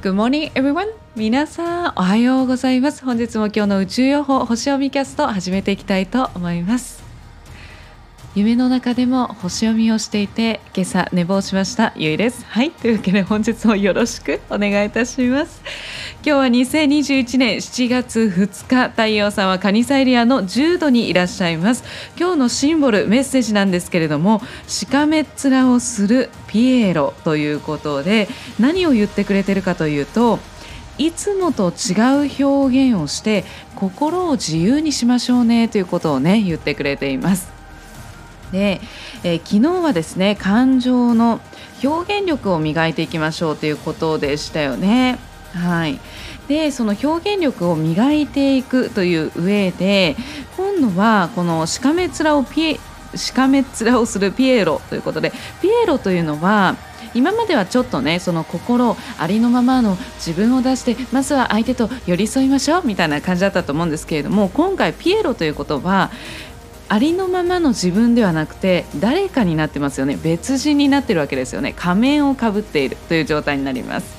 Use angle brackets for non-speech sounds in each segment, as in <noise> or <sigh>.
Good morning everyone. 皆さんおはようございます。本日も今日の宇宙予報星読みキャスト始めていきたいと思います。夢の中でも星読みをしていて今朝寝坊しました。ゆいです。はい。というわけで本日もよろしくお願いいたします。今日は2021年7月2日。太陽さんはカニサエリアの10度にいらっしゃいます。今日のシンボルメッセージなんですけれどもしかめっ面をするピエロということで何を言ってくれてるかというといつもと違う表現をして心を自由にしましょうねということをね言ってくれています。で、えー、昨日はですね感情の表現力を磨いていきましょうということでしたよね。はい、でその表現力を磨いていくという上で今度はこのしかめ面をピエしかめ面をするピエロということでピエロというのは今まではちょっとねその心ありのままの自分を出してまずは相手と寄り添いましょうみたいな感じだったと思うんですけれども今回ピエロということはありのままの自分ではなくて誰かになってますよね。別人になってるわけですよね。仮面をかぶっているという状態になります。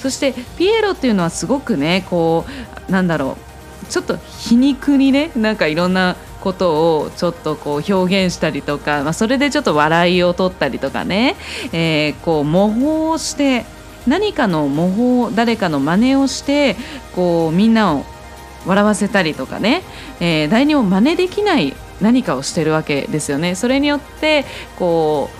そしてピエロっていうのはすごくねこうなんだろう。ちょっと皮肉にねなんかいろんなことをちょっとこう表現したりとか、まあ、それでちょっと笑いを取ったりとかね、えー、こう模倣して何かの模倣誰かの真似をしてこうみんなを笑わせたりとかね、えー、誰にも真似できない何かをしてるわけですよね。それによってこ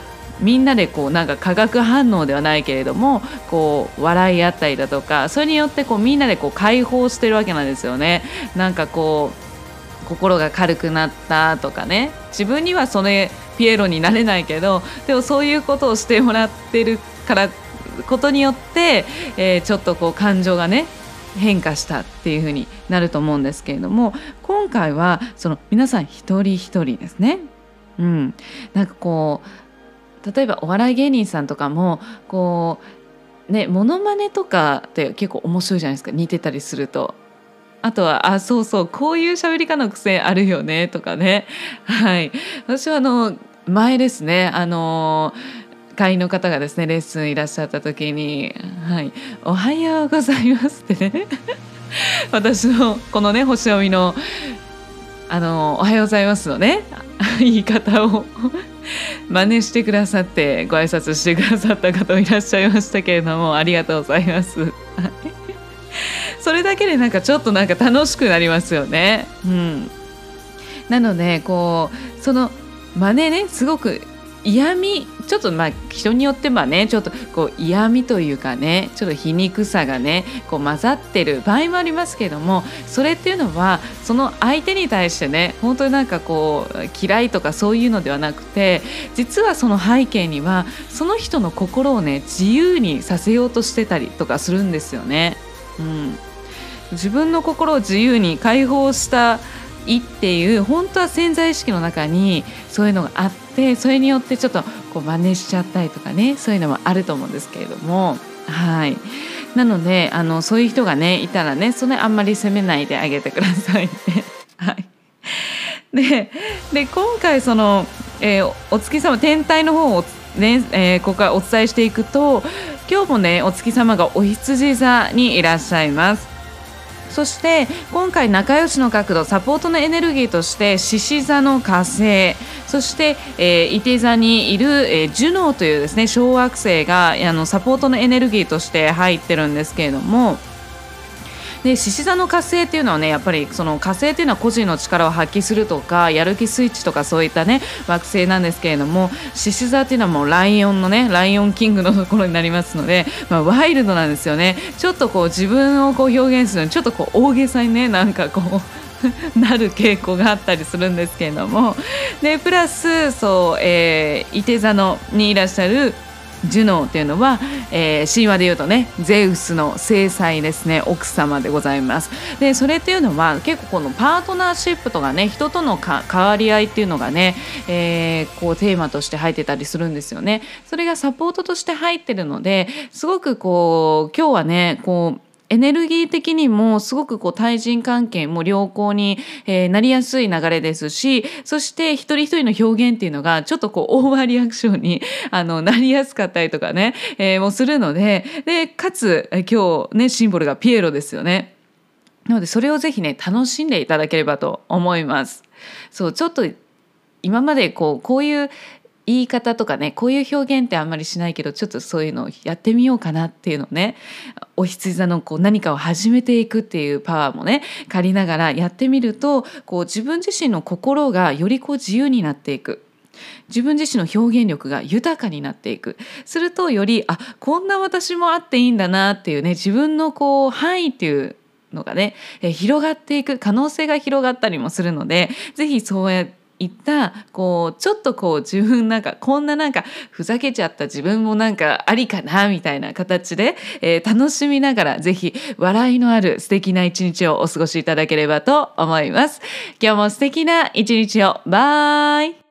うみんなでこうなんか化学反応ではないけれどもこう笑い合ったりだとかそれによってこうみんなでこう解放してるわけなんですよね。なんかこう心が軽くなったとかね自分にはそれピエロになれないけどでもそういうことをしてもらってるからことによって、えー、ちょっとこう感情がね変化したっていうふうになると思うんですけれども今回はその皆さん一人一人ですね。うん、なんかこう例えばお笑い芸人さんとかもこうねモノマネとかって結構面白いじゃないですか。似てたりすると。あとは「あそうそうこういう喋り方の癖あるよね」とかね。はい。私はあの前ですね。あのー会員の方がですねレッスンいらっしゃった時に「はい、おはようございます」ってね <laughs> 私のこのね星読みの「あのおはようございます」のね <laughs> 言い方を <laughs> 真似してくださってご挨拶してくださった方もいらっしゃいましたけれどもありがとうございます。それだけでなんかちょっとなんか楽しくなりますよね。うん、なのでこうその真似ねすごく嫌味ちょっとまあ人によってはねちょっとこう嫌味というかねちょっと皮肉さがねこう混ざってる場合もありますけどもそれっていうのはその相手に対してね本当になんかこう嫌いとかそういうのではなくて実はその背景にはその人の心をね自由にさせようとしてたりとかするんですよね。うん、自分の心を自由に解放したいっていう本当は潜在意識の中にそういうのがあってそれによってちょっとこう真似しちゃったりとかねそういうのもあると思うんですけれどもはいなのであのそういう人がねいたらねそれあんまり責めないであげてくださいね。<laughs> はいでで今回その、えー、お月様天体の方をね、えー、ここからお伝えしていくと今日もねお月様がお羊座にいらっしゃいます。そして今回仲良しの角度サポートのエネルギーとして獅子座の火星そして、えー、伊手座にいる、えー、ジュノーというですね小惑星があのサポートのエネルギーとして入ってるんですけれども。で獅子座の火星っていうのはねやっぱりその火星っていうのは個人の力を発揮するとかやる気スイッチとかそういったね惑星なんですけれども獅子座っていうのはもうライオンのねライオンキングのところになりますので、まあ、ワイルドなんですよね。ちょっとこう自分をこう表現するのにちょっとこう大げさにねなんかこう <laughs> なる傾向があったりするんですけれども。でプラスそう、えー、伊手座のにいらっしゃるジュノーっていうのは、えー、神話で言うとねゼウスの制裁ですね奥様でございます。でそれっていうのは結構このパートナーシップとかね人との変わり合いっていうのがね、えー、こうテーマとして入ってたりするんですよね。それがサポートとして入ってるのですごくこう今日はねこうエネルギー的にもすごくこう対人関係も良好に、えー、なりやすい流れですしそして一人一人の表現っていうのがちょっとこう <laughs> オーバーリアクションにあのなりやすかったりとかね、えー、もするのででかつ今日ねシンボルがピエロですよね。なのでそれをぜひね楽しんでいただければと思います。そうちょっと今までこうこういう言い方とかねこういう表現ってあんまりしないけどちょっとそういうのをやってみようかなっていうのをねお羊座のこう何かを始めていくっていうパワーもね借りながらやってみるとこう自分自身の心がよりこう自由になっていく。自分自身の表現力が豊かになっていくするとよりあこんな私もあっていいんだなっていうね自分のこう範囲っていうのがね、え広がっていく可能性が広がったりもするので是非そうやっていったこうちょっとこう自分なんかこんななんかふざけちゃった自分もなんかありかなみたいな形で、えー、楽しみながらぜひ笑いのある素敵な一日をお過ごしいただければと思います。今日も素敵な一日をバイ